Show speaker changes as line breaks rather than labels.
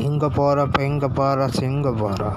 ఇంక పోరా పెంక పారా సింగ పారా